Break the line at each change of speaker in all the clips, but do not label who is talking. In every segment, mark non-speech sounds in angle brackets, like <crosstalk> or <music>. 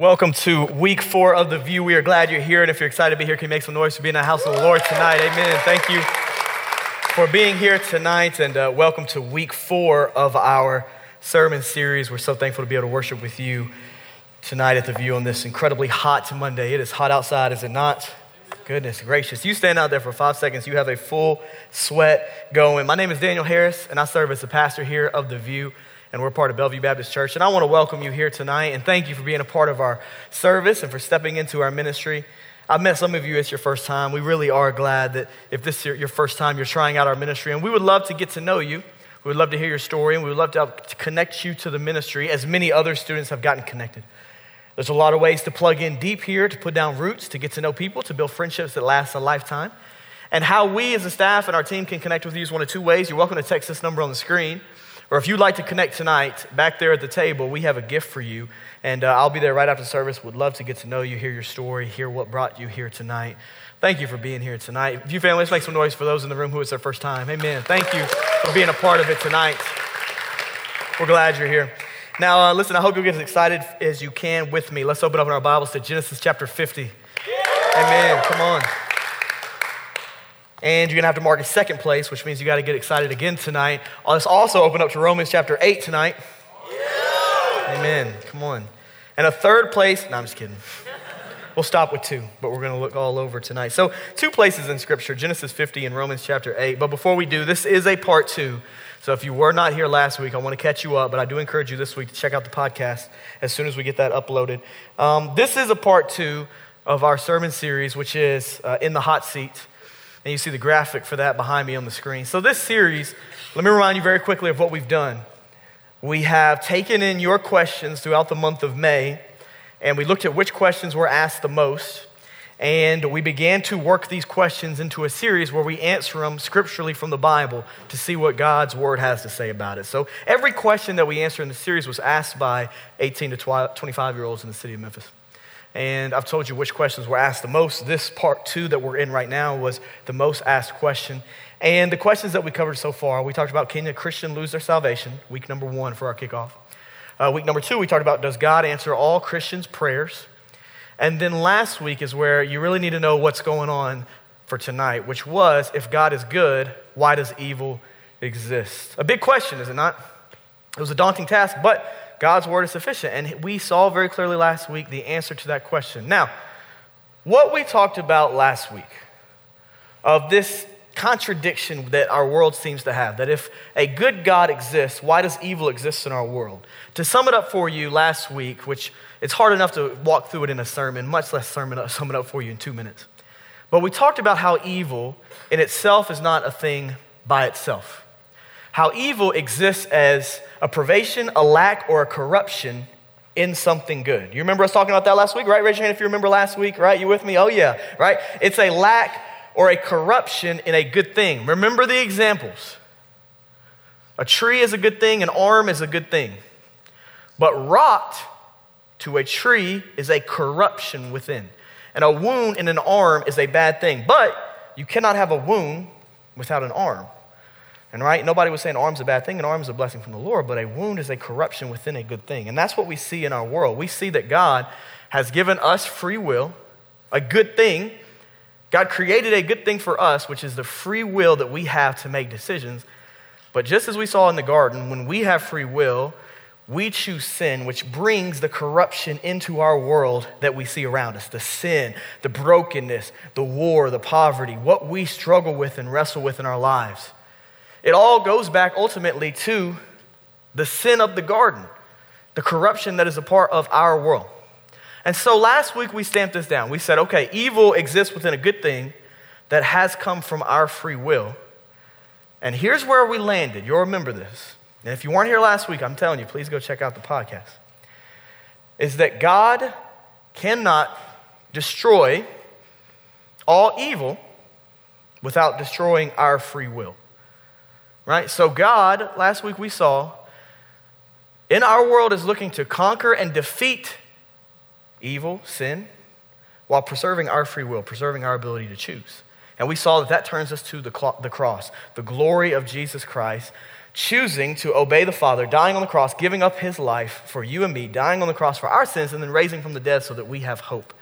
Welcome to week four of The Vue. We are glad you're here. And if you're excited to be here, can you make some noise for being in the house of the Lord tonight? Amen. And thank you for being here tonight. And uh, welcome to week four of our sermon series. We're so thankful to be able to worship with you tonight at The Vue on this incredibly hot Monday. It is hot outside, is it not? Goodness gracious. You stand out there for five seconds, you have a full sweat going. My name is Daniel Harris, and I serve as the pastor here of The Vue and we're part of Bellevue Baptist Church. And I want to welcome you here tonight and thank you for being a part of our service and for stepping into our ministry. I've met some of you, it's your first time. We really are glad that if this is your first time, you're trying out our ministry. And we would love to get to know you. We would love to hear your story, and we would love to, to connect you to the ministry as many other students have gotten connected. There's a lot of ways to plug in deep here, to put down roots, to get to know people, to build friendships that last a lifetime. And how we as a staff and our team can connect with you is one of two ways. You're welcome to text this number on the screen. Or if you'd like to connect tonight, back there at the table, we have a gift for you. And uh, I'll be there right after service. Would love to get to know you, hear your story, hear what brought you here tonight. Thank you for being here tonight. If you family, let's make some noise for those in the room who it's their first time. Amen. Thank you for being a part of it tonight. We're glad you're here. Now, uh, listen, I hope you'll get as excited as you can with me. Let's open up in our Bibles to Genesis chapter 50. Amen. Come on. And you're going to have to mark a second place, which means you got to get excited again tonight. Let's also open up to Romans chapter 8 tonight. Yeah. Amen. Come on. And a third place, no, I'm just kidding. We'll stop with two, but we're going to look all over tonight. So, two places in Scripture Genesis 50 and Romans chapter 8. But before we do, this is a part two. So, if you were not here last week, I want to catch you up, but I do encourage you this week to check out the podcast as soon as we get that uploaded. Um, this is a part two of our sermon series, which is uh, In the Hot Seat. And you see the graphic for that behind me on the screen. So, this series, let me remind you very quickly of what we've done. We have taken in your questions throughout the month of May, and we looked at which questions were asked the most. And we began to work these questions into a series where we answer them scripturally from the Bible to see what God's word has to say about it. So, every question that we answer in the series was asked by 18 to 25 year olds in the city of Memphis. And I've told you which questions were asked the most. This part two that we're in right now was the most asked question. And the questions that we covered so far, we talked about can a Christian lose their salvation? Week number one for our kickoff. Uh, week number two, we talked about does God answer all Christians' prayers? And then last week is where you really need to know what's going on for tonight, which was if God is good, why does evil exist? A big question, is it not? It was a daunting task, but God's word is sufficient. And we saw very clearly last week the answer to that question. Now, what we talked about last week of this contradiction that our world seems to have that if a good God exists, why does evil exist in our world? To sum it up for you last week, which it's hard enough to walk through it in a sermon, much less sermon, sum it up for you in two minutes. But we talked about how evil in itself is not a thing by itself how evil exists as a privation, a lack, or a corruption in something good. You remember us talking about that last week, right? Raise your hand if you remember last week, right? You with me? Oh, yeah, right? It's a lack or a corruption in a good thing. Remember the examples. A tree is a good thing, an arm is a good thing. But rot to a tree is a corruption within. And a wound in an arm is a bad thing. But you cannot have a wound without an arm. And right, nobody was saying arm's a bad thing, an arm's a blessing from the Lord, but a wound is a corruption within a good thing. And that's what we see in our world. We see that God has given us free will, a good thing. God created a good thing for us, which is the free will that we have to make decisions. But just as we saw in the garden, when we have free will, we choose sin, which brings the corruption into our world that we see around us the sin, the brokenness, the war, the poverty, what we struggle with and wrestle with in our lives. It all goes back ultimately to the sin of the garden, the corruption that is a part of our world. And so last week we stamped this down. We said, okay, evil exists within a good thing that has come from our free will. And here's where we landed. You'll remember this. And if you weren't here last week, I'm telling you, please go check out the podcast. Is that God cannot destroy all evil without destroying our free will right? So, God, last week we saw, in our world is looking to conquer and defeat evil, sin, while preserving our free will, preserving our ability to choose. And we saw that that turns us to the, the cross, the glory of Jesus Christ choosing to obey the Father, dying on the cross, giving up his life for you and me, dying on the cross for our sins, and then raising from the dead so that we have hope.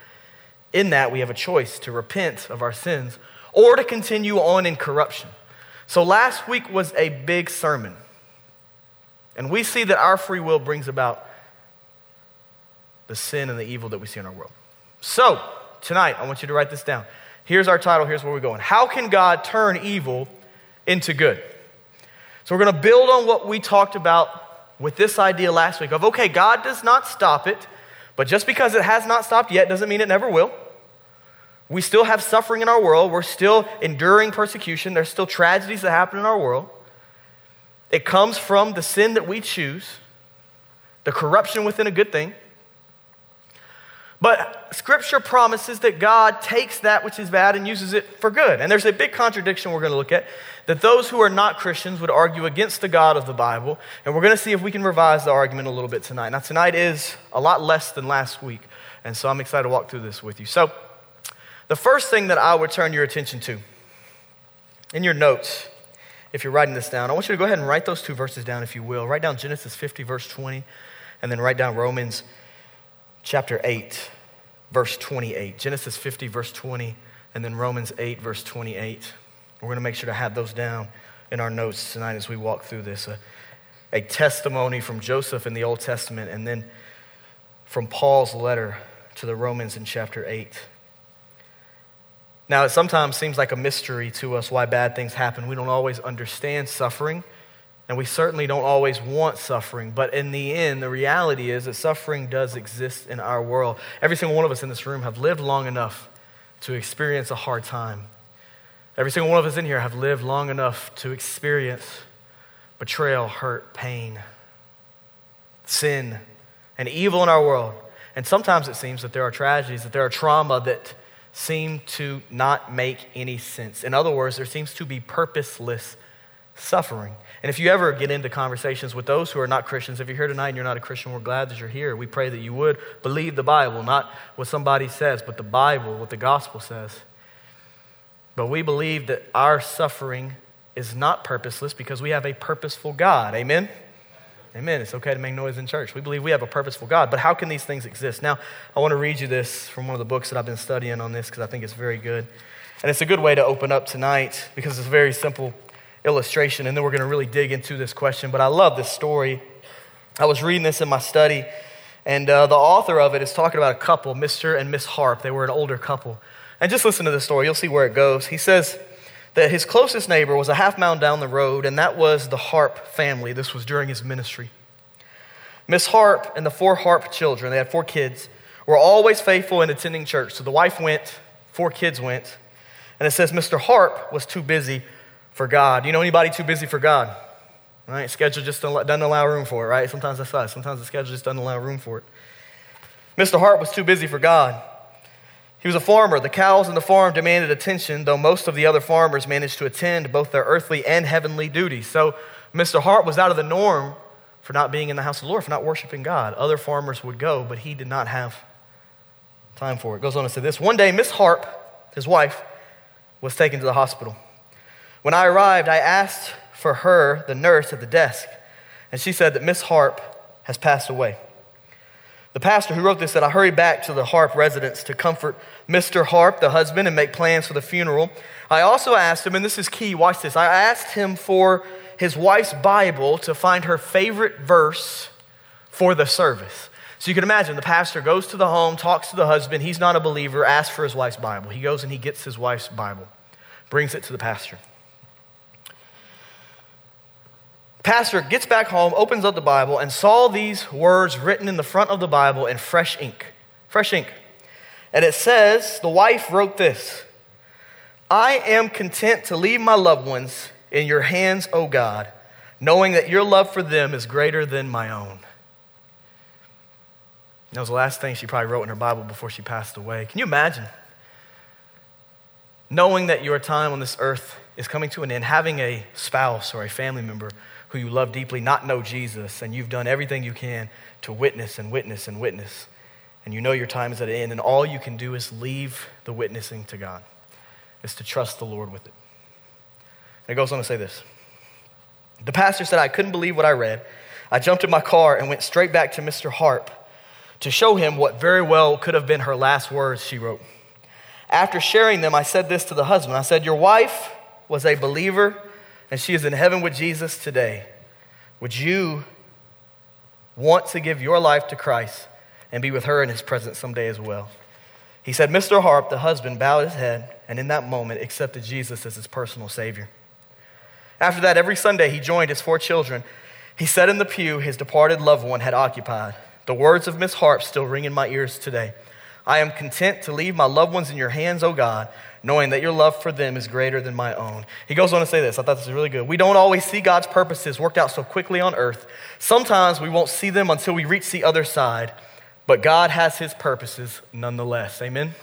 In that, we have a choice to repent of our sins or to continue on in corruption. So, last week was a big sermon. And we see that our free will brings about the sin and the evil that we see in our world. So, tonight, I want you to write this down. Here's our title, here's where we're going. How can God turn evil into good? So, we're going to build on what we talked about with this idea last week of okay, God does not stop it, but just because it has not stopped yet doesn't mean it never will. We still have suffering in our world. We're still enduring persecution. There's still tragedies that happen in our world. It comes from the sin that we choose, the corruption within a good thing. But scripture promises that God takes that which is bad and uses it for good. And there's a big contradiction we're going to look at that those who are not Christians would argue against the God of the Bible. And we're going to see if we can revise the argument a little bit tonight. Now, tonight is a lot less than last week. And so I'm excited to walk through this with you. So, the first thing that I would turn your attention to in your notes, if you're writing this down, I want you to go ahead and write those two verses down, if you will. Write down Genesis 50, verse 20, and then write down Romans chapter 8, verse 28. Genesis 50, verse 20, and then Romans 8, verse 28. We're going to make sure to have those down in our notes tonight as we walk through this. A, a testimony from Joseph in the Old Testament, and then from Paul's letter to the Romans in chapter 8. Now, it sometimes seems like a mystery to us why bad things happen. We don't always understand suffering, and we certainly don't always want suffering. But in the end, the reality is that suffering does exist in our world. Every single one of us in this room have lived long enough to experience a hard time. Every single one of us in here have lived long enough to experience betrayal, hurt, pain, sin, and evil in our world. And sometimes it seems that there are tragedies, that there are trauma that seem to not make any sense. In other words, there seems to be purposeless suffering. And if you ever get into conversations with those who are not Christians, if you're here tonight and you're not a Christian, we're glad that you're here. We pray that you would believe the Bible, not what somebody says, but the Bible, what the gospel says. But we believe that our suffering is not purposeless because we have a purposeful God. Amen? Amen. It's okay to make noise in church. We believe we have a purposeful God. But how can these things exist? Now, I want to read you this from one of the books that I've been studying on this because I think it's very good. And it's a good way to open up tonight because it's a very simple illustration. And then we're going to really dig into this question. But I love this story. I was reading this in my study, and uh, the author of it is talking about a couple, Mr. and Miss Harp. They were an older couple. And just listen to the story, you'll see where it goes. He says, that his closest neighbor was a half mile down the road, and that was the Harp family. This was during his ministry. Miss Harp and the four Harp children, they had four kids, were always faithful in attending church. So the wife went, four kids went, and it says Mr. Harp was too busy for God. You know anybody too busy for God? Right? Schedule just doesn't allow room for it, right? Sometimes that's us. Sometimes the schedule just doesn't allow room for it. Mr. Harp was too busy for God. He was a farmer. The cows in the farm demanded attention, though most of the other farmers managed to attend both their earthly and heavenly duties. So Mr. Harp was out of the norm for not being in the house of the Lord, for not worshiping God. Other farmers would go, but he did not have time for it. Goes on to say this One day, Miss Harp, his wife, was taken to the hospital. When I arrived, I asked for her, the nurse at the desk, and she said that Miss Harp has passed away. The pastor who wrote this said, I hurried back to the Harp residence to comfort Mr. Harp, the husband, and make plans for the funeral. I also asked him, and this is key, watch this. I asked him for his wife's Bible to find her favorite verse for the service. So you can imagine the pastor goes to the home, talks to the husband. He's not a believer, asks for his wife's Bible. He goes and he gets his wife's Bible, brings it to the pastor. Pastor gets back home, opens up the Bible, and saw these words written in the front of the Bible in fresh ink. Fresh ink. And it says, the wife wrote this I am content to leave my loved ones in your hands, O God, knowing that your love for them is greater than my own. That was the last thing she probably wrote in her Bible before she passed away. Can you imagine? Knowing that your time on this earth is coming to an end, having a spouse or a family member who you love deeply not know Jesus, and you've done everything you can to witness and witness and witness, and you know your time is at an end, and all you can do is leave the witnessing to God, is to trust the Lord with it. And it goes on to say this The pastor said I couldn't believe what I read. I jumped in my car and went straight back to Mr. Harp to show him what very well could have been her last words, she wrote. After sharing them, I said this to the husband I said, Your wife was a believer and she is in heaven with Jesus today. Would you want to give your life to Christ and be with her in his presence someday as well? He said, Mr. Harp, the husband, bowed his head and in that moment accepted Jesus as his personal Savior. After that, every Sunday he joined his four children. He sat in the pew his departed loved one had occupied. The words of Miss Harp still ring in my ears today. I am content to leave my loved ones in your hands, O God, knowing that your love for them is greater than my own. He goes on to say this. I thought this was really good. We don't always see God's purposes worked out so quickly on earth. Sometimes we won't see them until we reach the other side, but God has his purposes nonetheless. Amen?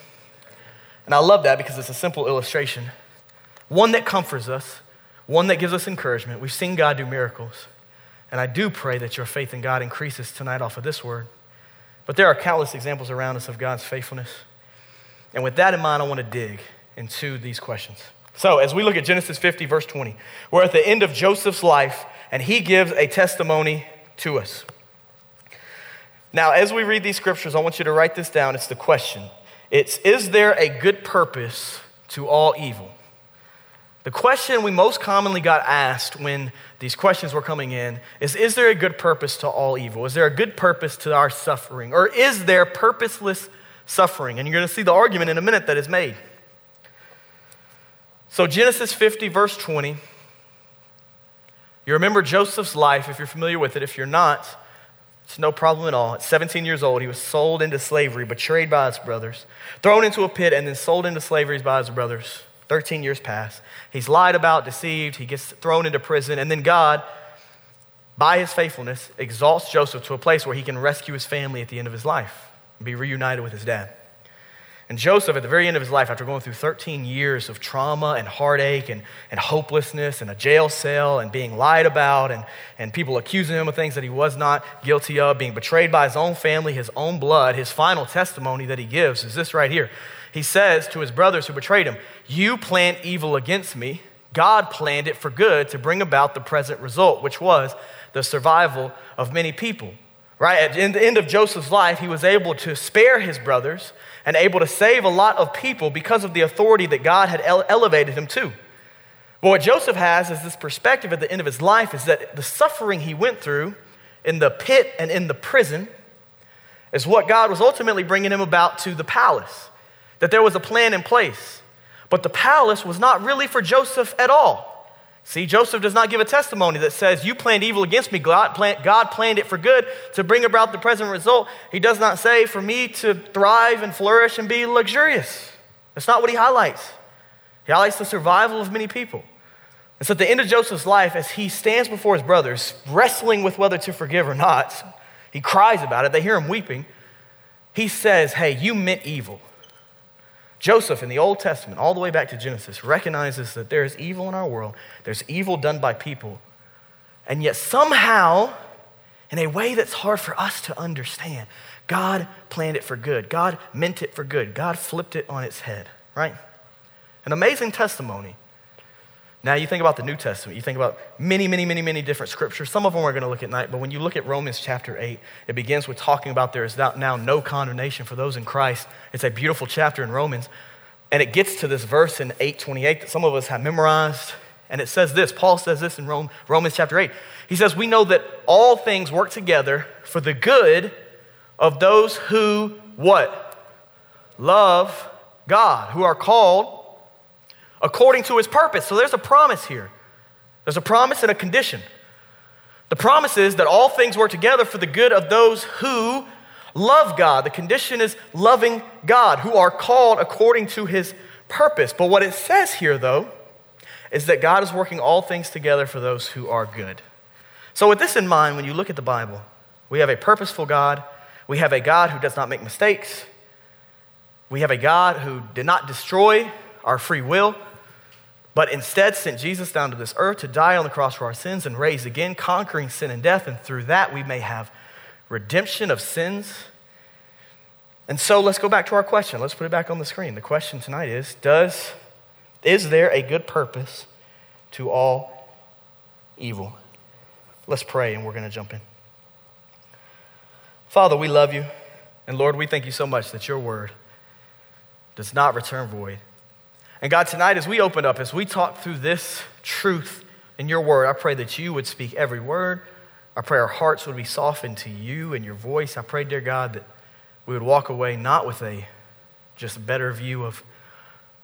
And I love that because it's a simple illustration, one that comforts us, one that gives us encouragement. We've seen God do miracles. And I do pray that your faith in God increases tonight off of this word. But there are countless examples around us of God's faithfulness. And with that in mind, I want to dig into these questions. So, as we look at Genesis 50, verse 20, we're at the end of Joseph's life, and he gives a testimony to us. Now, as we read these scriptures, I want you to write this down. It's the question it's, Is there a good purpose to all evil? The question we most commonly got asked when these questions were coming in is Is there a good purpose to all evil? Is there a good purpose to our suffering? Or is there purposeless suffering? And you're going to see the argument in a minute that is made. So, Genesis 50, verse 20. You remember Joseph's life, if you're familiar with it. If you're not, it's no problem at all. At 17 years old, he was sold into slavery, betrayed by his brothers, thrown into a pit, and then sold into slavery by his brothers. 13 years pass. He's lied about, deceived, he gets thrown into prison, and then God, by his faithfulness, exalts Joseph to a place where he can rescue his family at the end of his life and be reunited with his dad. And Joseph, at the very end of his life, after going through 13 years of trauma and heartache and, and hopelessness and a jail cell and being lied about and, and people accusing him of things that he was not guilty of, being betrayed by his own family, his own blood, his final testimony that he gives is this right here he says to his brothers who betrayed him, You planned evil against me. God planned it for good to bring about the present result, which was the survival of many people. Right? At the end of Joseph's life, he was able to spare his brothers and able to save a lot of people because of the authority that God had ele- elevated him to. But what Joseph has is this perspective at the end of his life is that the suffering he went through in the pit and in the prison is what God was ultimately bringing him about to the palace that there was a plan in place. But the palace was not really for Joseph at all. See, Joseph does not give a testimony that says, You planned evil against me. God planned, it for good to bring about the present result. He does not say, For me to thrive and flourish and be luxurious. That's not what he highlights. He highlights the survival of many people. And so at the end of Joseph's life, as he stands before his brothers, wrestling with whether to forgive or not, he cries about it. They hear him weeping. He says, Hey, you meant evil. Joseph in the Old Testament, all the way back to Genesis, recognizes that there is evil in our world. There's evil done by people. And yet, somehow, in a way that's hard for us to understand, God planned it for good. God meant it for good. God flipped it on its head, right? An amazing testimony. Now, you think about the New Testament, you think about many, many, many, many different scriptures. Some of them we're going to look at tonight, but when you look at Romans chapter 8, it begins with talking about there is now no condemnation for those in Christ. It's a beautiful chapter in Romans. And it gets to this verse in 828 that some of us have memorized. And it says this Paul says this in Rome, Romans chapter 8. He says, We know that all things work together for the good of those who, what? Love God, who are called according to his purpose. So there's a promise here. There's a promise and a condition. The promise is that all things work together for the good of those who love God. The condition is loving God, who are called according to his purpose. But what it says here, though, is that God is working all things together for those who are good. So, with this in mind, when you look at the Bible, we have a purposeful God, we have a God who does not make mistakes, we have a God who did not destroy our free will but instead sent Jesus down to this earth to die on the cross for our sins and raise again, conquering sin and death. And through that, we may have redemption of sins. And so let's go back to our question. Let's put it back on the screen. The question tonight is Does, Is there a good purpose to all evil? Let's pray and we're going to jump in. Father, we love you. And Lord, we thank you so much that your word does not return void. And God, tonight as we open up, as we talk through this truth in your word, I pray that you would speak every word. I pray our hearts would be softened to you and your voice. I pray, dear God, that we would walk away not with a just better view of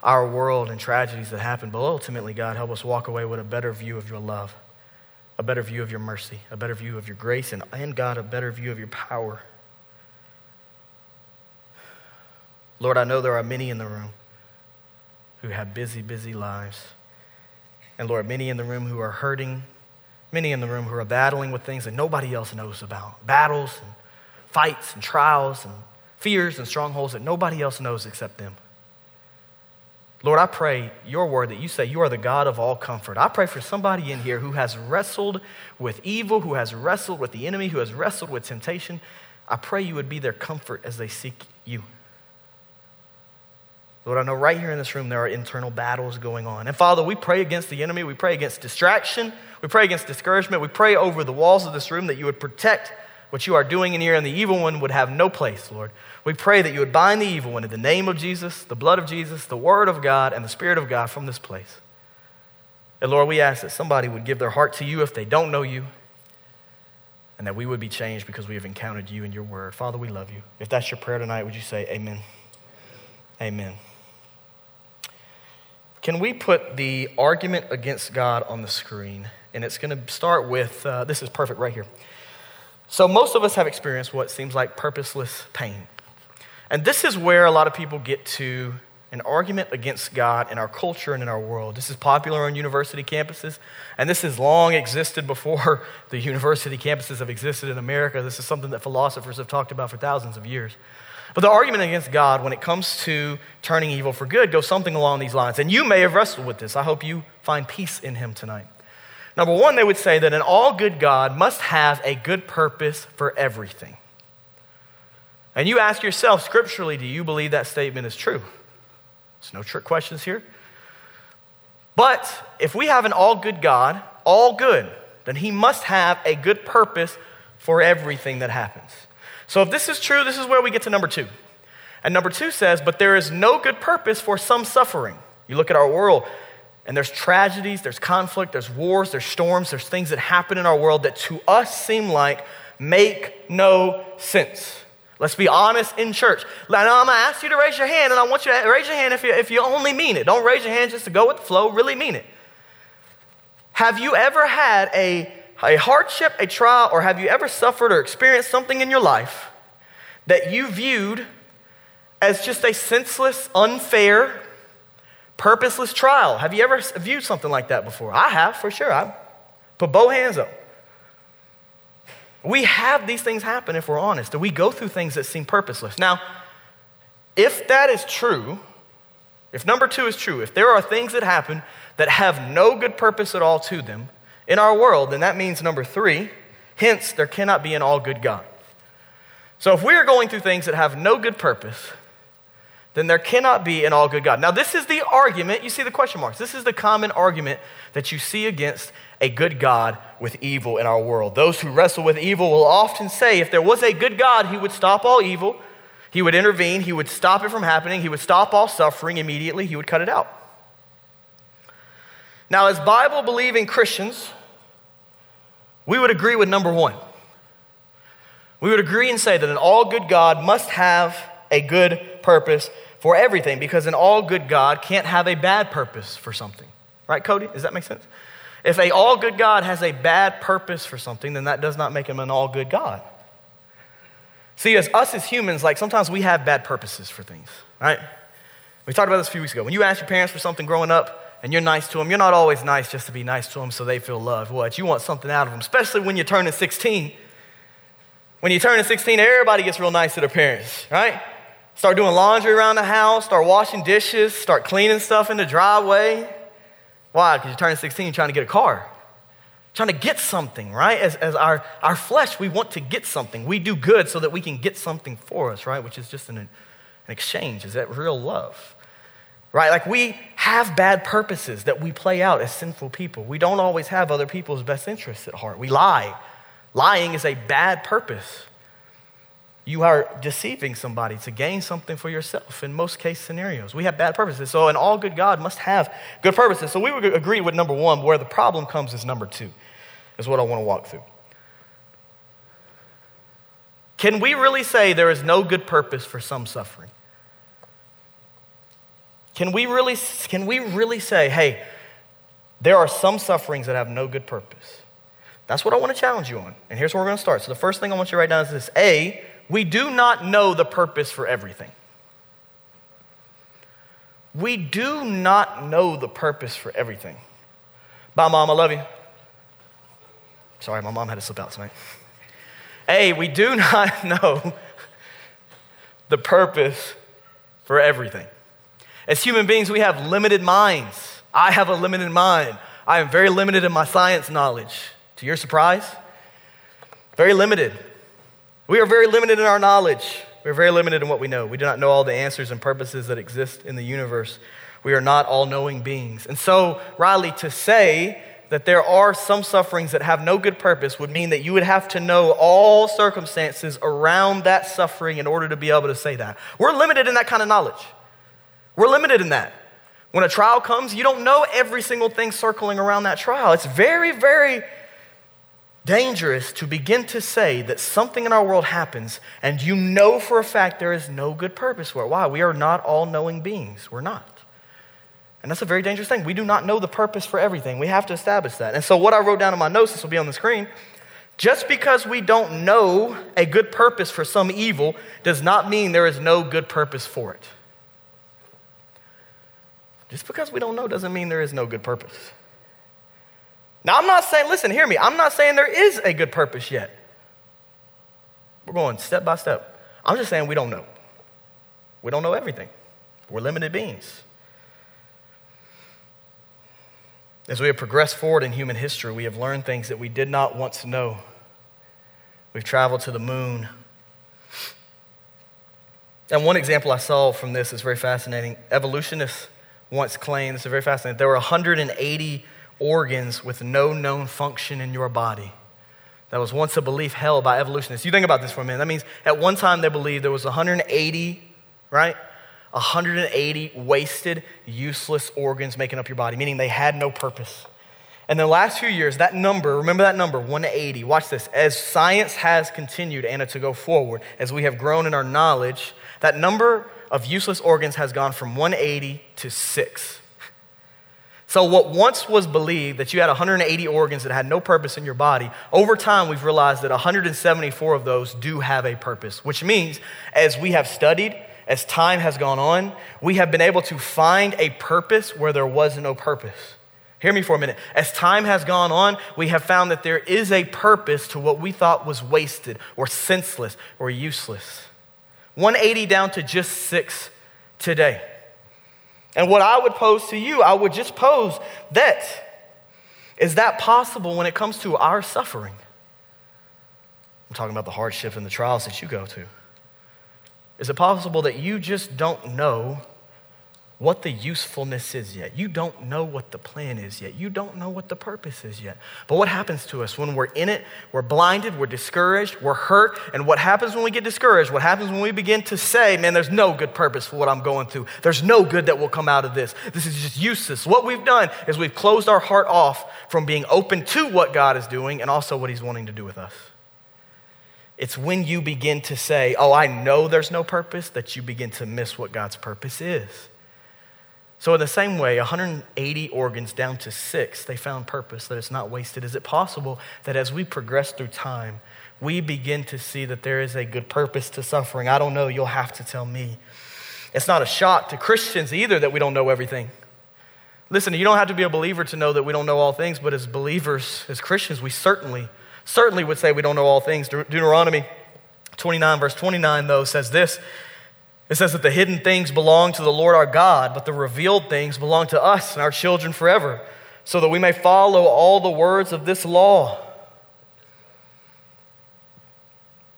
our world and tragedies that happen, but ultimately, God, help us walk away with a better view of your love, a better view of your mercy, a better view of your grace, and, and God, a better view of your power. Lord, I know there are many in the room who have busy, busy lives. And Lord, many in the room who are hurting, many in the room who are battling with things that nobody else knows about battles and fights and trials and fears and strongholds that nobody else knows except them. Lord, I pray your word that you say you are the God of all comfort. I pray for somebody in here who has wrestled with evil, who has wrestled with the enemy, who has wrestled with temptation. I pray you would be their comfort as they seek you. Lord, I know right here in this room there are internal battles going on. And Father, we pray against the enemy. We pray against distraction. We pray against discouragement. We pray over the walls of this room that you would protect what you are doing in here, and the evil one would have no place, Lord. We pray that you would bind the evil one in the name of Jesus, the blood of Jesus, the word of God, and the Spirit of God from this place. And Lord, we ask that somebody would give their heart to you if they don't know you, and that we would be changed because we have encountered you in your word. Father, we love you. If that's your prayer tonight, would you say amen? Amen. Can we put the argument against God on the screen? And it's going to start with uh, this is perfect right here. So, most of us have experienced what seems like purposeless pain. And this is where a lot of people get to an argument against God in our culture and in our world. This is popular on university campuses, and this has long existed before <laughs> the university campuses have existed in America. This is something that philosophers have talked about for thousands of years. But the argument against God when it comes to turning evil for good goes something along these lines. And you may have wrestled with this. I hope you find peace in Him tonight. Number one, they would say that an all good God must have a good purpose for everything. And you ask yourself scripturally, do you believe that statement is true? There's no trick questions here. But if we have an all good God, all good, then he must have a good purpose for everything that happens. So if this is true, this is where we get to number two. And number two says, but there is no good purpose for some suffering. You look at our world, and there's tragedies, there's conflict, there's wars, there's storms, there's things that happen in our world that to us seem like make no sense. Let's be honest in church. Now, I'm going to ask you to raise your hand, and I want you to raise your hand if you, if you only mean it. Don't raise your hand just to go with the flow, really mean it. Have you ever had a, a hardship, a trial, or have you ever suffered or experienced something in your life that you viewed as just a senseless, unfair, Purposeless trial. Have you ever viewed something like that before? I have, for sure. I put both hands up. We have these things happen if we're honest. We go through things that seem purposeless. Now, if that is true, if number two is true, if there are things that happen that have no good purpose at all to them in our world, then that means number three, hence, there cannot be an all good God. So if we are going through things that have no good purpose, then there cannot be an all good God. Now, this is the argument, you see the question marks. This is the common argument that you see against a good God with evil in our world. Those who wrestle with evil will often say if there was a good God, he would stop all evil, he would intervene, he would stop it from happening, he would stop all suffering immediately, he would cut it out. Now, as Bible believing Christians, we would agree with number one. We would agree and say that an all good God must have a good purpose for everything because an all good God can't have a bad purpose for something. Right, Cody? Does that make sense? If a all good God has a bad purpose for something, then that does not make him an all good God. See, as us as humans, like sometimes we have bad purposes for things, right? We talked about this a few weeks ago. When you ask your parents for something growing up and you're nice to them, you're not always nice just to be nice to them so they feel loved. What? You want something out of them, especially when you're turning 16. When you turn 16, everybody gets real nice to their parents, right? Start doing laundry around the house, start washing dishes, start cleaning stuff in the driveway. Why? Because you're turning 16, you're trying to get a car. Trying to get something, right? As, as our, our flesh, we want to get something. We do good so that we can get something for us, right? Which is just an, an exchange. Is that real love? Right? Like we have bad purposes that we play out as sinful people. We don't always have other people's best interests at heart. We lie. Lying is a bad purpose. You are deceiving somebody to gain something for yourself in most case scenarios. We have bad purposes. So, an all good God must have good purposes. So, we would agree with number one. Where the problem comes is number two, is what I want to walk through. Can we really say there is no good purpose for some suffering? Can we really, can we really say, hey, there are some sufferings that have no good purpose? That's what I want to challenge you on. And here's where we're going to start. So, the first thing I want you to write down is this A, we do not know the purpose for everything. We do not know the purpose for everything. Bye, mom. I love you. Sorry, my mom had to slip out tonight. A, we do <laughs> not know the purpose for everything. As human beings, we have limited minds. I have a limited mind. I am very limited in my science knowledge. To your surprise, very limited. We are very limited in our knowledge. We are very limited in what we know. We do not know all the answers and purposes that exist in the universe. We are not all knowing beings. And so, Riley, to say that there are some sufferings that have no good purpose would mean that you would have to know all circumstances around that suffering in order to be able to say that. We're limited in that kind of knowledge. We're limited in that. When a trial comes, you don't know every single thing circling around that trial. It's very, very dangerous to begin to say that something in our world happens and you know for a fact there is no good purpose for it. Why? We are not all knowing beings. We're not. And that's a very dangerous thing. We do not know the purpose for everything. We have to establish that. And so, what I wrote down in my notes, this will be on the screen. Just because we don't know a good purpose for some evil does not mean there is no good purpose for it. Just because we don't know doesn't mean there is no good purpose. Now, I'm not saying, listen, hear me, I'm not saying there is a good purpose yet. We're going step by step. I'm just saying we don't know. We don't know everything. We're limited beings. As we have progressed forward in human history, we have learned things that we did not once know. We've traveled to the moon. And one example I saw from this is very fascinating. Evolutionists once claimed, this is very fascinating, there were 180 organs with no known function in your body. That was once a belief held by evolutionists. You think about this for a minute. That means at one time they believed there was 180, right? 180 wasted, useless organs making up your body, meaning they had no purpose. And the last few years, that number, remember that number, 180, watch this. As science has continued, Anna, to go forward, as we have grown in our knowledge, that number of useless organs has gone from 180 to six. So, what once was believed that you had 180 organs that had no purpose in your body, over time we've realized that 174 of those do have a purpose, which means as we have studied, as time has gone on, we have been able to find a purpose where there was no purpose. Hear me for a minute. As time has gone on, we have found that there is a purpose to what we thought was wasted or senseless or useless. 180 down to just six today. And what I would pose to you, I would just pose that is that possible when it comes to our suffering? I'm talking about the hardship and the trials that you go to. Is it possible that you just don't know what the usefulness is yet. You don't know what the plan is yet. You don't know what the purpose is yet. But what happens to us when we're in it? We're blinded, we're discouraged, we're hurt. And what happens when we get discouraged? What happens when we begin to say, man, there's no good purpose for what I'm going through? There's no good that will come out of this. This is just useless. What we've done is we've closed our heart off from being open to what God is doing and also what He's wanting to do with us. It's when you begin to say, oh, I know there's no purpose, that you begin to miss what God's purpose is. So, in the same way, 180 organs down to six, they found purpose, that it's not wasted. Is it possible that as we progress through time, we begin to see that there is a good purpose to suffering? I don't know, you'll have to tell me. It's not a shock to Christians either that we don't know everything. Listen, you don't have to be a believer to know that we don't know all things, but as believers, as Christians, we certainly, certainly would say we don't know all things. De- Deuteronomy 29, verse 29, though, says this it says that the hidden things belong to the Lord our God, but the revealed things belong to us and our children forever, so that we may follow all the words of this law.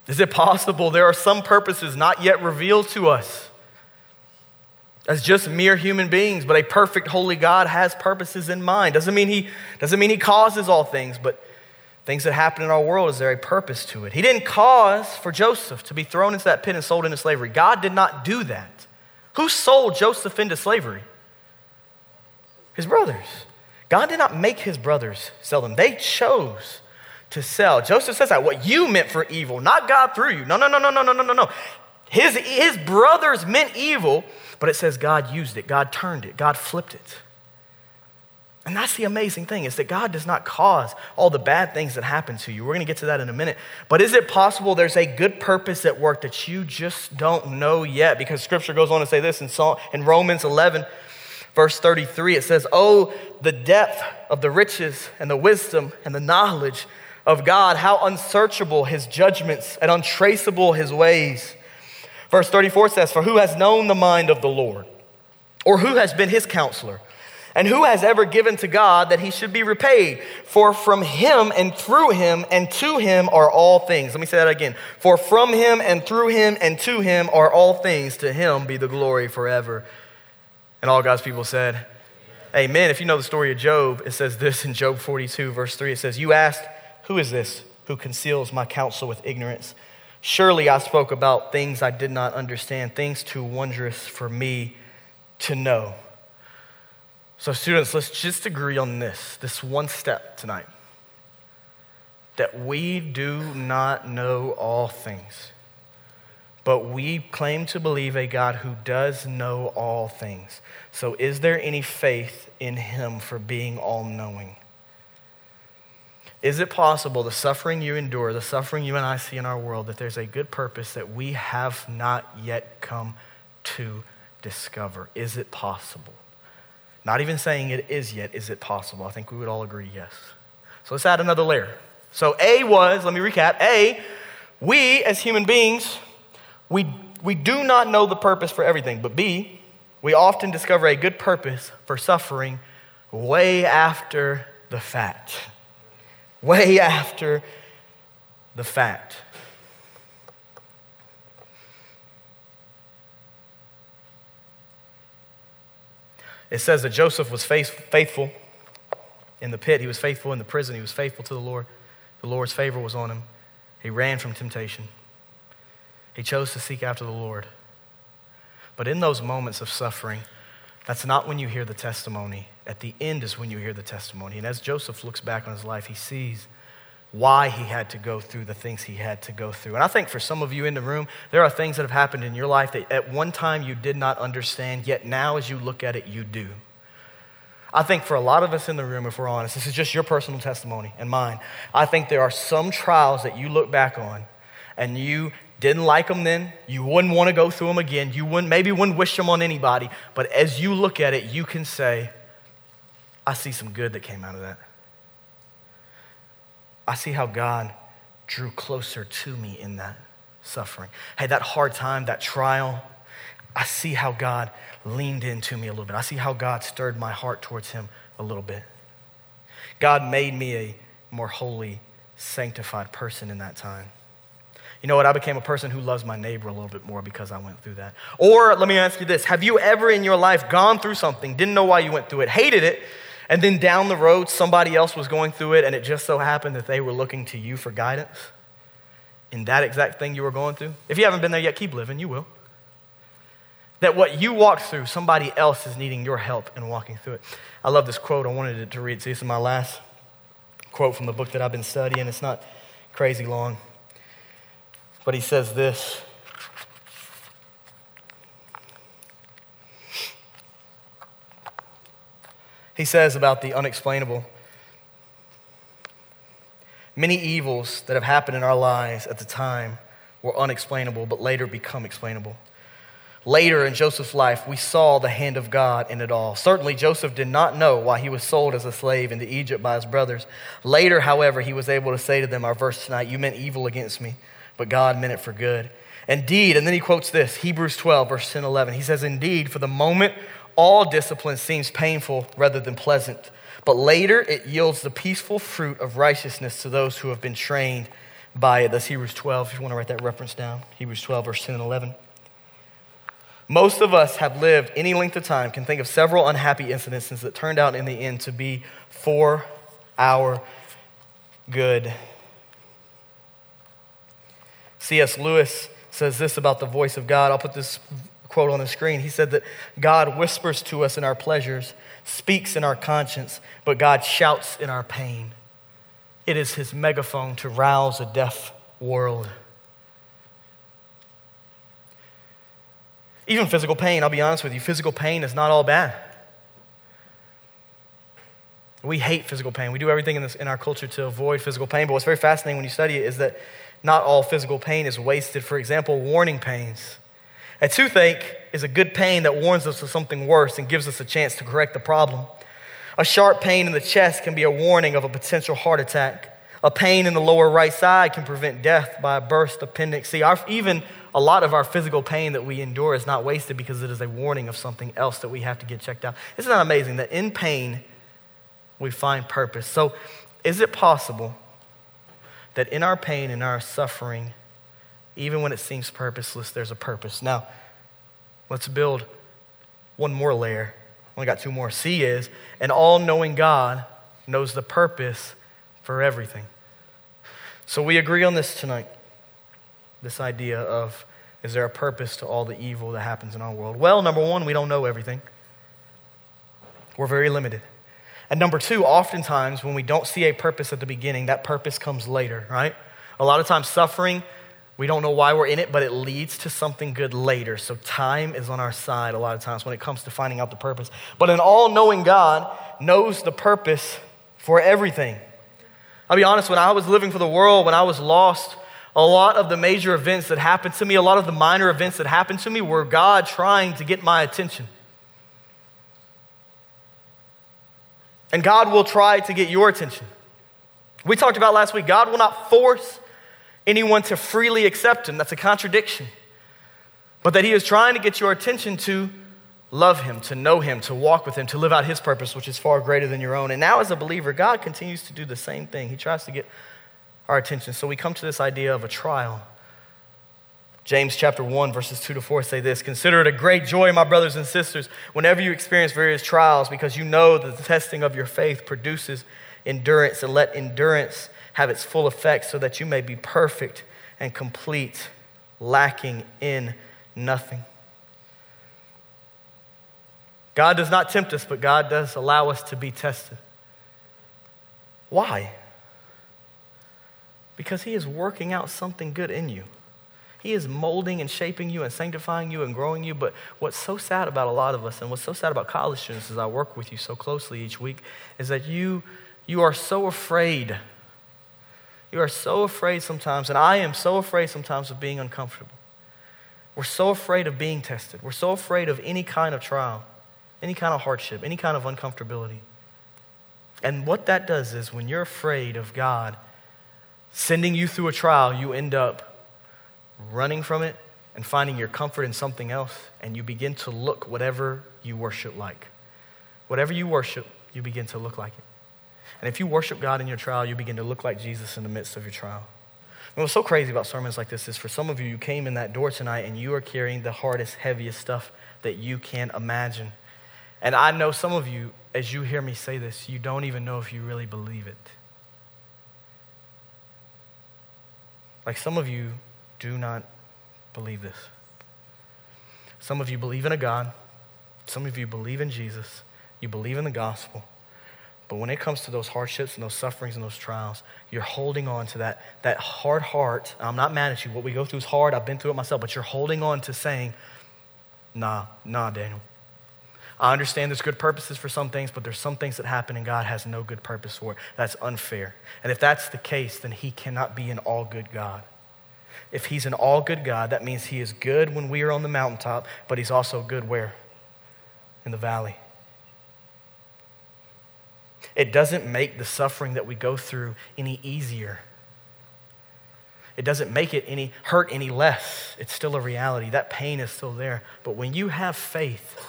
Is it possible there are some purposes not yet revealed to us? as just mere human beings, but a perfect holy God has purposes in mind. Doesn't mean he doesn't mean he causes all things, but things that happen in our world is there a purpose to it. He didn't cause for Joseph to be thrown into that pit and sold into slavery. God did not do that. Who sold Joseph into slavery? His brothers. God did not make his brothers sell them. They chose to sell. Joseph says that what you meant for evil, not God through you. No, no, no, no, no, no, no, no, no. His, his brothers meant evil, but it says God used it, God turned it, God flipped it. And that's the amazing thing is that God does not cause all the bad things that happen to you. We're going to get to that in a minute. But is it possible there's a good purpose at work that you just don't know yet? Because scripture goes on to say this in, Psalm, in Romans 11, verse 33. It says, Oh, the depth of the riches and the wisdom and the knowledge of God, how unsearchable his judgments and untraceable his ways. Verse 34 says, For who has known the mind of the Lord? Or who has been his counselor? And who has ever given to God that he should be repaid? For from him and through him and to him are all things. Let me say that again. For from him and through him and to him are all things. To him be the glory forever. And all God's people said, Amen. If you know the story of Job, it says this in Job 42, verse 3. It says, You asked, Who is this who conceals my counsel with ignorance? Surely I spoke about things I did not understand, things too wondrous for me to know. So, students, let's just agree on this, this one step tonight that we do not know all things, but we claim to believe a God who does know all things. So, is there any faith in him for being all knowing? Is it possible the suffering you endure, the suffering you and I see in our world, that there's a good purpose that we have not yet come to discover? Is it possible? Not even saying it is yet, is it possible? I think we would all agree yes. So let's add another layer. So A was, let me recap. A, we as human beings, we, we do not know the purpose for everything. But B, we often discover a good purpose for suffering way after the fact way after the fact. It says that Joseph was faithful in the pit, he was faithful in the prison, he was faithful to the Lord. The Lord's favor was on him. He ran from temptation. He chose to seek after the Lord. But in those moments of suffering, that's not when you hear the testimony. At the end is when you hear the testimony. And as Joseph looks back on his life, he sees why he had to go through the things he had to go through. And I think for some of you in the room, there are things that have happened in your life that at one time you did not understand, yet now as you look at it, you do. I think for a lot of us in the room, if we're honest, this is just your personal testimony and mine. I think there are some trials that you look back on and you didn't like them then. You wouldn't want to go through them again. You wouldn't, maybe wouldn't wish them on anybody. But as you look at it, you can say, I see some good that came out of that. I see how God drew closer to me in that suffering. Hey, that hard time, that trial, I see how God leaned into me a little bit. I see how God stirred my heart towards Him a little bit. God made me a more holy, sanctified person in that time. You know what? I became a person who loves my neighbor a little bit more because I went through that. Or let me ask you this Have you ever in your life gone through something, didn't know why you went through it, hated it, and then down the road somebody else was going through it and it just so happened that they were looking to you for guidance in that exact thing you were going through? If you haven't been there yet, keep living, you will. That what you walked through, somebody else is needing your help in walking through it. I love this quote. I wanted to read. See, this is my last quote from the book that I've been studying. It's not crazy long. But he says this He says about the unexplainable many evils that have happened in our lives at the time were unexplainable, but later become explainable. Later in Joseph's life, we saw the hand of God in it all. Certainly, Joseph did not know why he was sold as a slave into Egypt by his brothers. Later, however, he was able to say to them, Our verse tonight, You meant evil against me, but God meant it for good. Indeed, and then he quotes this Hebrews 12, verse 10 11. He says, Indeed, for the moment, all discipline seems painful rather than pleasant, but later it yields the peaceful fruit of righteousness to those who have been trained by it. That's Hebrews 12, if you want to write that reference down. Hebrews 12, verse 10 and 11. Most of us have lived any length of time, can think of several unhappy incidences that turned out in the end to be for our good. C.S. Lewis says this about the voice of God. I'll put this quote on the screen. He said that God whispers to us in our pleasures, speaks in our conscience, but God shouts in our pain. It is his megaphone to rouse a deaf world. Even physical pain, I'll be honest with you, physical pain is not all bad. We hate physical pain. We do everything in, this, in our culture to avoid physical pain. But what's very fascinating when you study it is that not all physical pain is wasted. For example, warning pains. A toothache is a good pain that warns us of something worse and gives us a chance to correct the problem. A sharp pain in the chest can be a warning of a potential heart attack. A pain in the lower right side can prevent death by a burst appendix. See, our, even a lot of our physical pain that we endure is not wasted because it is a warning of something else that we have to get checked out. Isn't that amazing that in pain we find purpose? So, is it possible that in our pain and our suffering, even when it seems purposeless, there's a purpose? Now, let's build one more layer. Only got two more. C is an all knowing God knows the purpose for everything. So we agree on this tonight this idea of is there a purpose to all the evil that happens in our world? Well, number one, we don't know everything. We're very limited. And number two, oftentimes when we don't see a purpose at the beginning, that purpose comes later, right? A lot of times, suffering, we don't know why we're in it, but it leads to something good later. So time is on our side a lot of times when it comes to finding out the purpose. But an all knowing God knows the purpose for everything. I'll be honest, when I was living for the world, when I was lost, a lot of the major events that happened to me, a lot of the minor events that happened to me were God trying to get my attention. And God will try to get your attention. We talked about last week, God will not force anyone to freely accept Him. That's a contradiction. But that He is trying to get your attention to love Him, to know Him, to walk with Him, to live out His purpose, which is far greater than your own. And now, as a believer, God continues to do the same thing. He tries to get our attention. So we come to this idea of a trial. James chapter 1, verses 2 to 4 say this Consider it a great joy, my brothers and sisters, whenever you experience various trials, because you know that the testing of your faith produces endurance, and let endurance have its full effect, so that you may be perfect and complete, lacking in nothing. God does not tempt us, but God does allow us to be tested. Why? Because He is working out something good in you. He is molding and shaping you and sanctifying you and growing you. But what's so sad about a lot of us, and what's so sad about college students as I work with you so closely each week, is that you, you are so afraid. You are so afraid sometimes, and I am so afraid sometimes of being uncomfortable. We're so afraid of being tested. We're so afraid of any kind of trial, any kind of hardship, any kind of uncomfortability. And what that does is when you're afraid of God sending you through a trial, you end up running from it and finding your comfort in something else, and you begin to look whatever you worship like. Whatever you worship, you begin to look like it. And if you worship God in your trial, you begin to look like Jesus in the midst of your trial. And what's so crazy about sermons like this is for some of you, you came in that door tonight and you are carrying the hardest, heaviest stuff that you can imagine. And I know some of you, as you hear me say this, you don't even know if you really believe it. Like some of you do not believe this. Some of you believe in a God. Some of you believe in Jesus. You believe in the gospel. But when it comes to those hardships and those sufferings and those trials, you're holding on to that, that hard heart. I'm not mad at you. What we go through is hard. I've been through it myself. But you're holding on to saying, nah, nah, Daniel. I understand there's good purposes for some things, but there's some things that happen and God has no good purpose for. it. That's unfair. And if that's the case, then He cannot be an all good God. If He's an all good God, that means He is good when we are on the mountaintop, but He's also good where? In the valley. It doesn't make the suffering that we go through any easier. It doesn't make it any hurt any less. It's still a reality. That pain is still there. But when you have faith,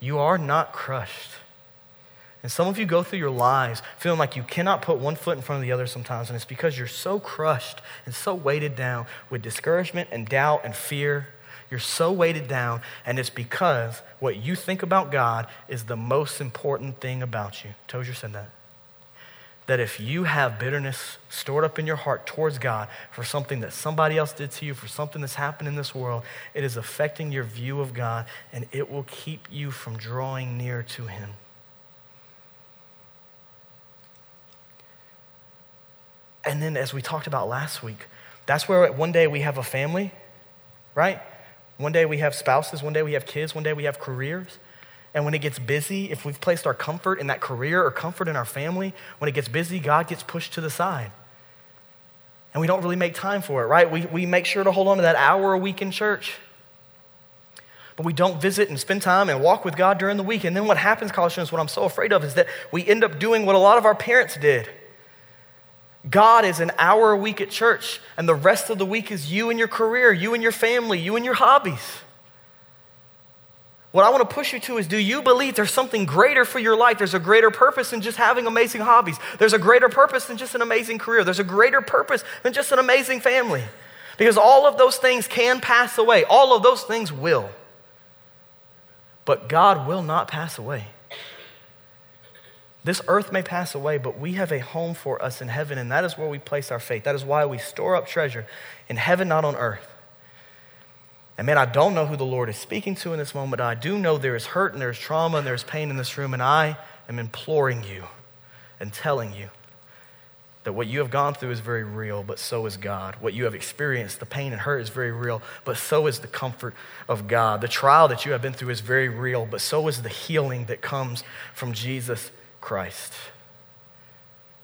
you are not crushed. And some of you go through your lives feeling like you cannot put one foot in front of the other sometimes, and it's because you're so crushed and so weighted down with discouragement and doubt and fear. You're so weighted down, and it's because what you think about God is the most important thing about you. Tozer said that. That if you have bitterness stored up in your heart towards God for something that somebody else did to you, for something that's happened in this world, it is affecting your view of God, and it will keep you from drawing near to Him. And then, as we talked about last week, that's where one day we have a family, right? One day we have spouses, one day we have kids, one day we have careers. And when it gets busy, if we've placed our comfort in that career or comfort in our family, when it gets busy, God gets pushed to the side. And we don't really make time for it, right? We, we make sure to hold on to that hour a week in church. But we don't visit and spend time and walk with God during the week. And then what happens, college students, what I'm so afraid of is that we end up doing what a lot of our parents did. God is an hour a week at church, and the rest of the week is you and your career, you and your family, you and your hobbies. What I want to push you to is do you believe there's something greater for your life? There's a greater purpose than just having amazing hobbies. There's a greater purpose than just an amazing career. There's a greater purpose than just an amazing family. Because all of those things can pass away, all of those things will. But God will not pass away. This earth may pass away, but we have a home for us in heaven, and that is where we place our faith. That is why we store up treasure in heaven, not on earth. And man, I don't know who the Lord is speaking to in this moment. I do know there is hurt and there's trauma and there's pain in this room, and I am imploring you and telling you that what you have gone through is very real, but so is God. What you have experienced, the pain and hurt, is very real, but so is the comfort of God. The trial that you have been through is very real, but so is the healing that comes from Jesus Christ.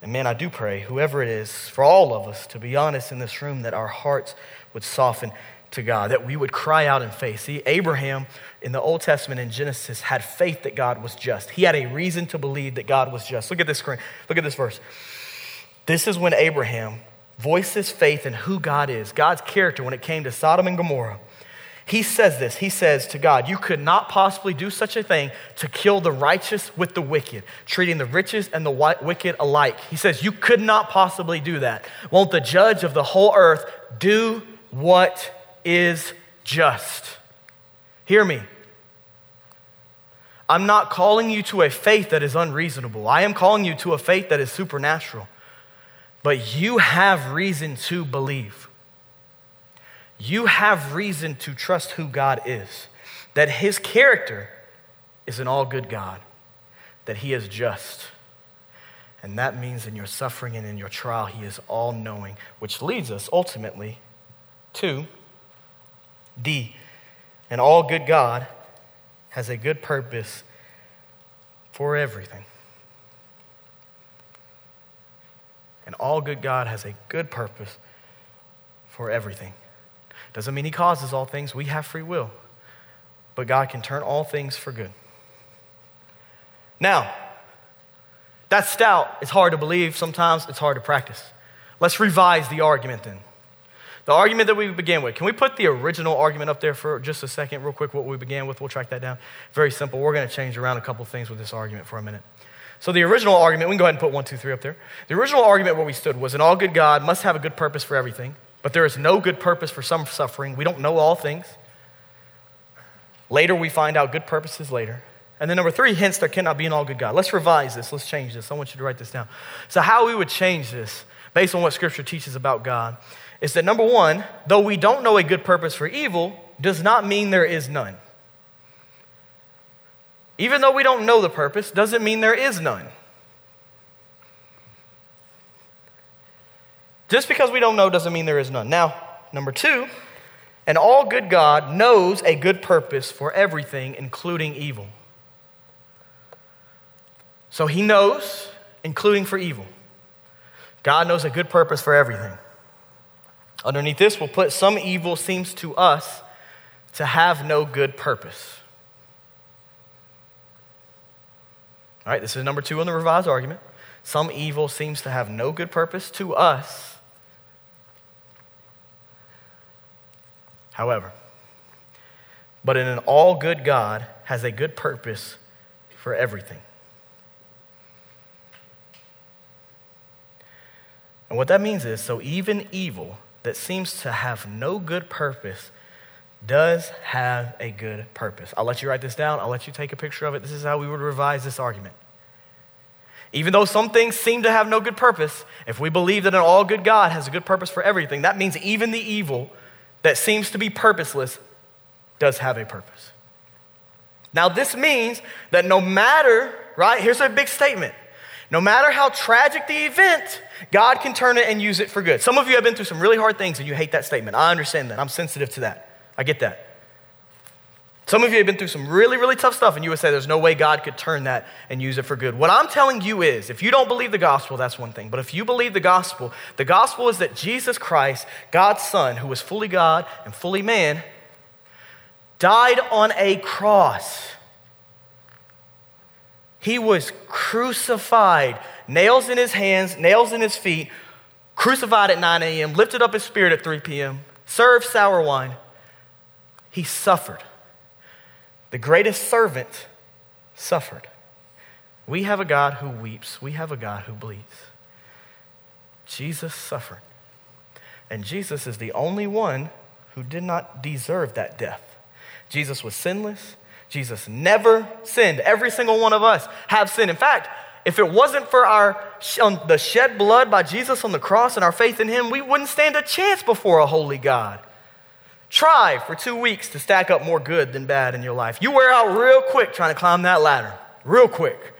And man, I do pray, whoever it is, for all of us, to be honest in this room, that our hearts would soften to God, that we would cry out in faith. See, Abraham in the Old Testament in Genesis had faith that God was just. He had a reason to believe that God was just. Look at this screen. Look at this verse. This is when Abraham voices faith in who God is, God's character when it came to Sodom and Gomorrah. He says this. He says to God, You could not possibly do such a thing to kill the righteous with the wicked, treating the riches and the wicked alike. He says, You could not possibly do that. Won't the judge of the whole earth do what is just? Hear me. I'm not calling you to a faith that is unreasonable. I am calling you to a faith that is supernatural. But you have reason to believe you have reason to trust who God is, that his character is an all good God, that he is just. And that means in your suffering and in your trial, he is all knowing, which leads us ultimately to D. An all good God has a good purpose for everything. An all good God has a good purpose for everything. Doesn't mean He causes all things. We have free will. But God can turn all things for good. Now, that stout is hard to believe. Sometimes it's hard to practice. Let's revise the argument then. The argument that we began with. Can we put the original argument up there for just a second, real quick, what we began with? We'll track that down. Very simple. We're going to change around a couple things with this argument for a minute. So, the original argument, we can go ahead and put one, two, three up there. The original argument where we stood was an all good God must have a good purpose for everything. But there is no good purpose for some suffering. We don't know all things. Later, we find out good purposes later. And then, number three, hence there cannot be an all good God. Let's revise this. Let's change this. I want you to write this down. So, how we would change this, based on what Scripture teaches about God, is that number one, though we don't know a good purpose for evil, does not mean there is none. Even though we don't know the purpose, doesn't mean there is none. Just because we don't know doesn't mean there is none. Now, number two, an all good God knows a good purpose for everything, including evil. So he knows, including for evil. God knows a good purpose for everything. Underneath this, we'll put some evil seems to us to have no good purpose. All right, this is number two in the revised argument. Some evil seems to have no good purpose to us however. But in an all good God has a good purpose for everything. And what that means is so even evil that seems to have no good purpose does have a good purpose. I'll let you write this down. I'll let you take a picture of it. This is how we would revise this argument. Even though some things seem to have no good purpose, if we believe that an all good God has a good purpose for everything, that means even the evil that seems to be purposeless does have a purpose. Now, this means that no matter, right, here's a big statement. No matter how tragic the event, God can turn it and use it for good. Some of you have been through some really hard things and you hate that statement. I understand that. I'm sensitive to that. I get that. Some of you have been through some really, really tough stuff, and you would say there's no way God could turn that and use it for good. What I'm telling you is if you don't believe the gospel, that's one thing. But if you believe the gospel, the gospel is that Jesus Christ, God's Son, who was fully God and fully man, died on a cross. He was crucified, nails in his hands, nails in his feet, crucified at 9 a.m., lifted up his spirit at 3 p.m., served sour wine. He suffered. The greatest servant suffered. We have a God who weeps, we have a God who bleeds. Jesus suffered. And Jesus is the only one who did not deserve that death. Jesus was sinless. Jesus never sinned. Every single one of us have sinned. In fact, if it wasn't for our the shed blood by Jesus on the cross and our faith in him, we wouldn't stand a chance before a holy God. Try for two weeks to stack up more good than bad in your life. You wear out real quick trying to climb that ladder, real quick.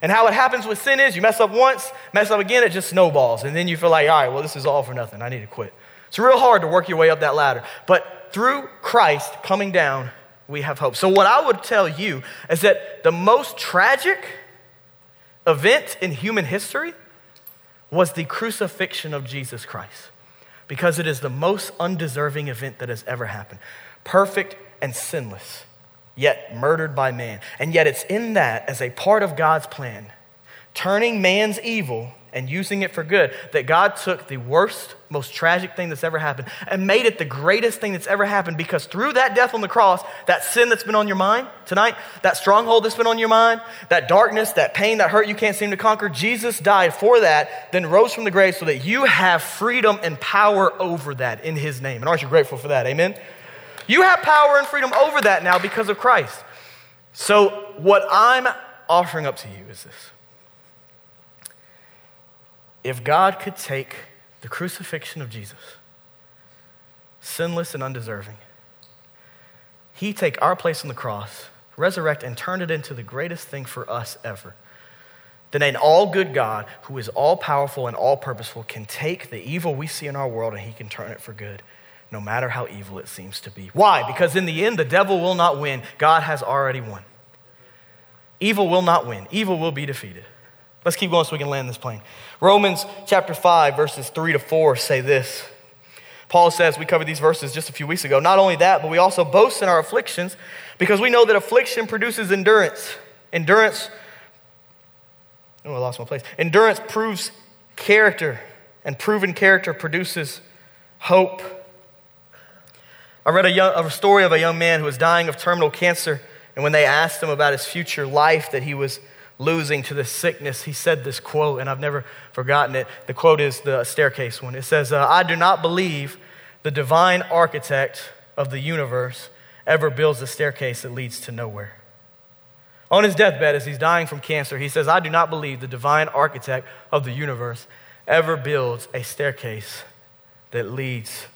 And how it happens with sin is you mess up once, mess up again, it just snowballs. And then you feel like, all right, well, this is all for nothing. I need to quit. It's real hard to work your way up that ladder. But through Christ coming down, we have hope. So, what I would tell you is that the most tragic event in human history was the crucifixion of Jesus Christ because it is the most undeserving event that has ever happened. Perfect and sinless, yet murdered by man. And yet it's in that as a part of God's plan, turning man's evil and using it for good, that God took the worst, most tragic thing that's ever happened and made it the greatest thing that's ever happened because through that death on the cross, that sin that's been on your mind tonight, that stronghold that's been on your mind, that darkness, that pain, that hurt you can't seem to conquer, Jesus died for that, then rose from the grave so that you have freedom and power over that in his name. And aren't you grateful for that? Amen? You have power and freedom over that now because of Christ. So, what I'm offering up to you is this if God could take the crucifixion of Jesus, sinless and undeserving, He take our place on the cross, resurrect, and turn it into the greatest thing for us ever. Then an all good God who is all powerful and all purposeful can take the evil we see in our world and He can turn it for good, no matter how evil it seems to be. Why? Because in the end, the devil will not win. God has already won. Evil will not win, evil will be defeated. Let's keep going so we can land this plane. Romans chapter 5, verses 3 to 4 say this. Paul says, we covered these verses just a few weeks ago. Not only that, but we also boast in our afflictions because we know that affliction produces endurance. Endurance, oh, I lost my place. Endurance proves character, and proven character produces hope. I read a, young, a story of a young man who was dying of terminal cancer, and when they asked him about his future life, that he was losing to this sickness, he said this quote, and I've never forgotten it. The quote is the staircase one. It says, uh, I do not believe the divine architect of the universe ever builds a staircase that leads to nowhere. On his deathbed, as he's dying from cancer, he says, I do not believe the divine architect of the universe ever builds a staircase that leads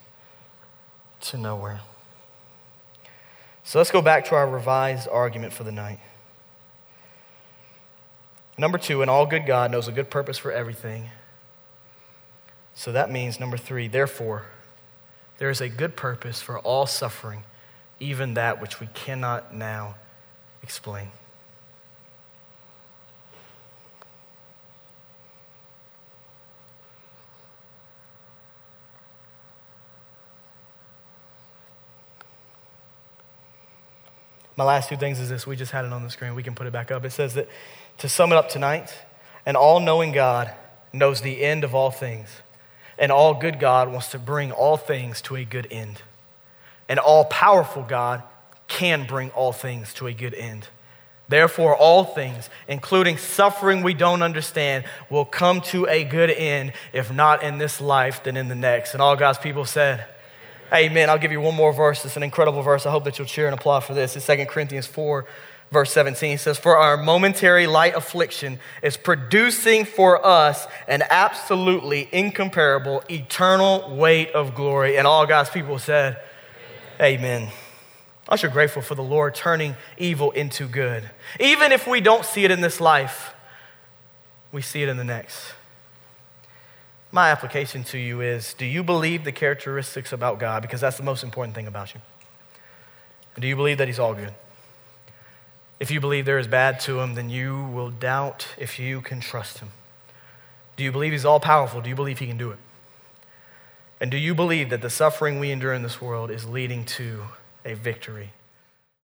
to nowhere. So let's go back to our revised argument for the night. Number two, an all good God knows a good purpose for everything. So that means, number three, therefore, there is a good purpose for all suffering, even that which we cannot now explain. My last two things is this. We just had it on the screen. We can put it back up. It says that to sum it up tonight, an all knowing God knows the end of all things. An all good God wants to bring all things to a good end. An all powerful God can bring all things to a good end. Therefore, all things, including suffering we don't understand, will come to a good end, if not in this life, then in the next. And all God's people said, Amen. I'll give you one more verse. It's an incredible verse. I hope that you'll cheer and applaud for this. It's 2 Corinthians 4, verse 17. It says, For our momentary light affliction is producing for us an absolutely incomparable, eternal weight of glory. And all God's people said, Amen. I'm sure grateful for the Lord turning evil into good. Even if we don't see it in this life, we see it in the next. My application to you is do you believe the characteristics about God? Because that's the most important thing about you. do you believe that He's all good? If you believe there is bad to Him, then you will doubt if you can trust Him. Do you believe He's all powerful? Do you believe He can do it? And do you believe that the suffering we endure in this world is leading to a victory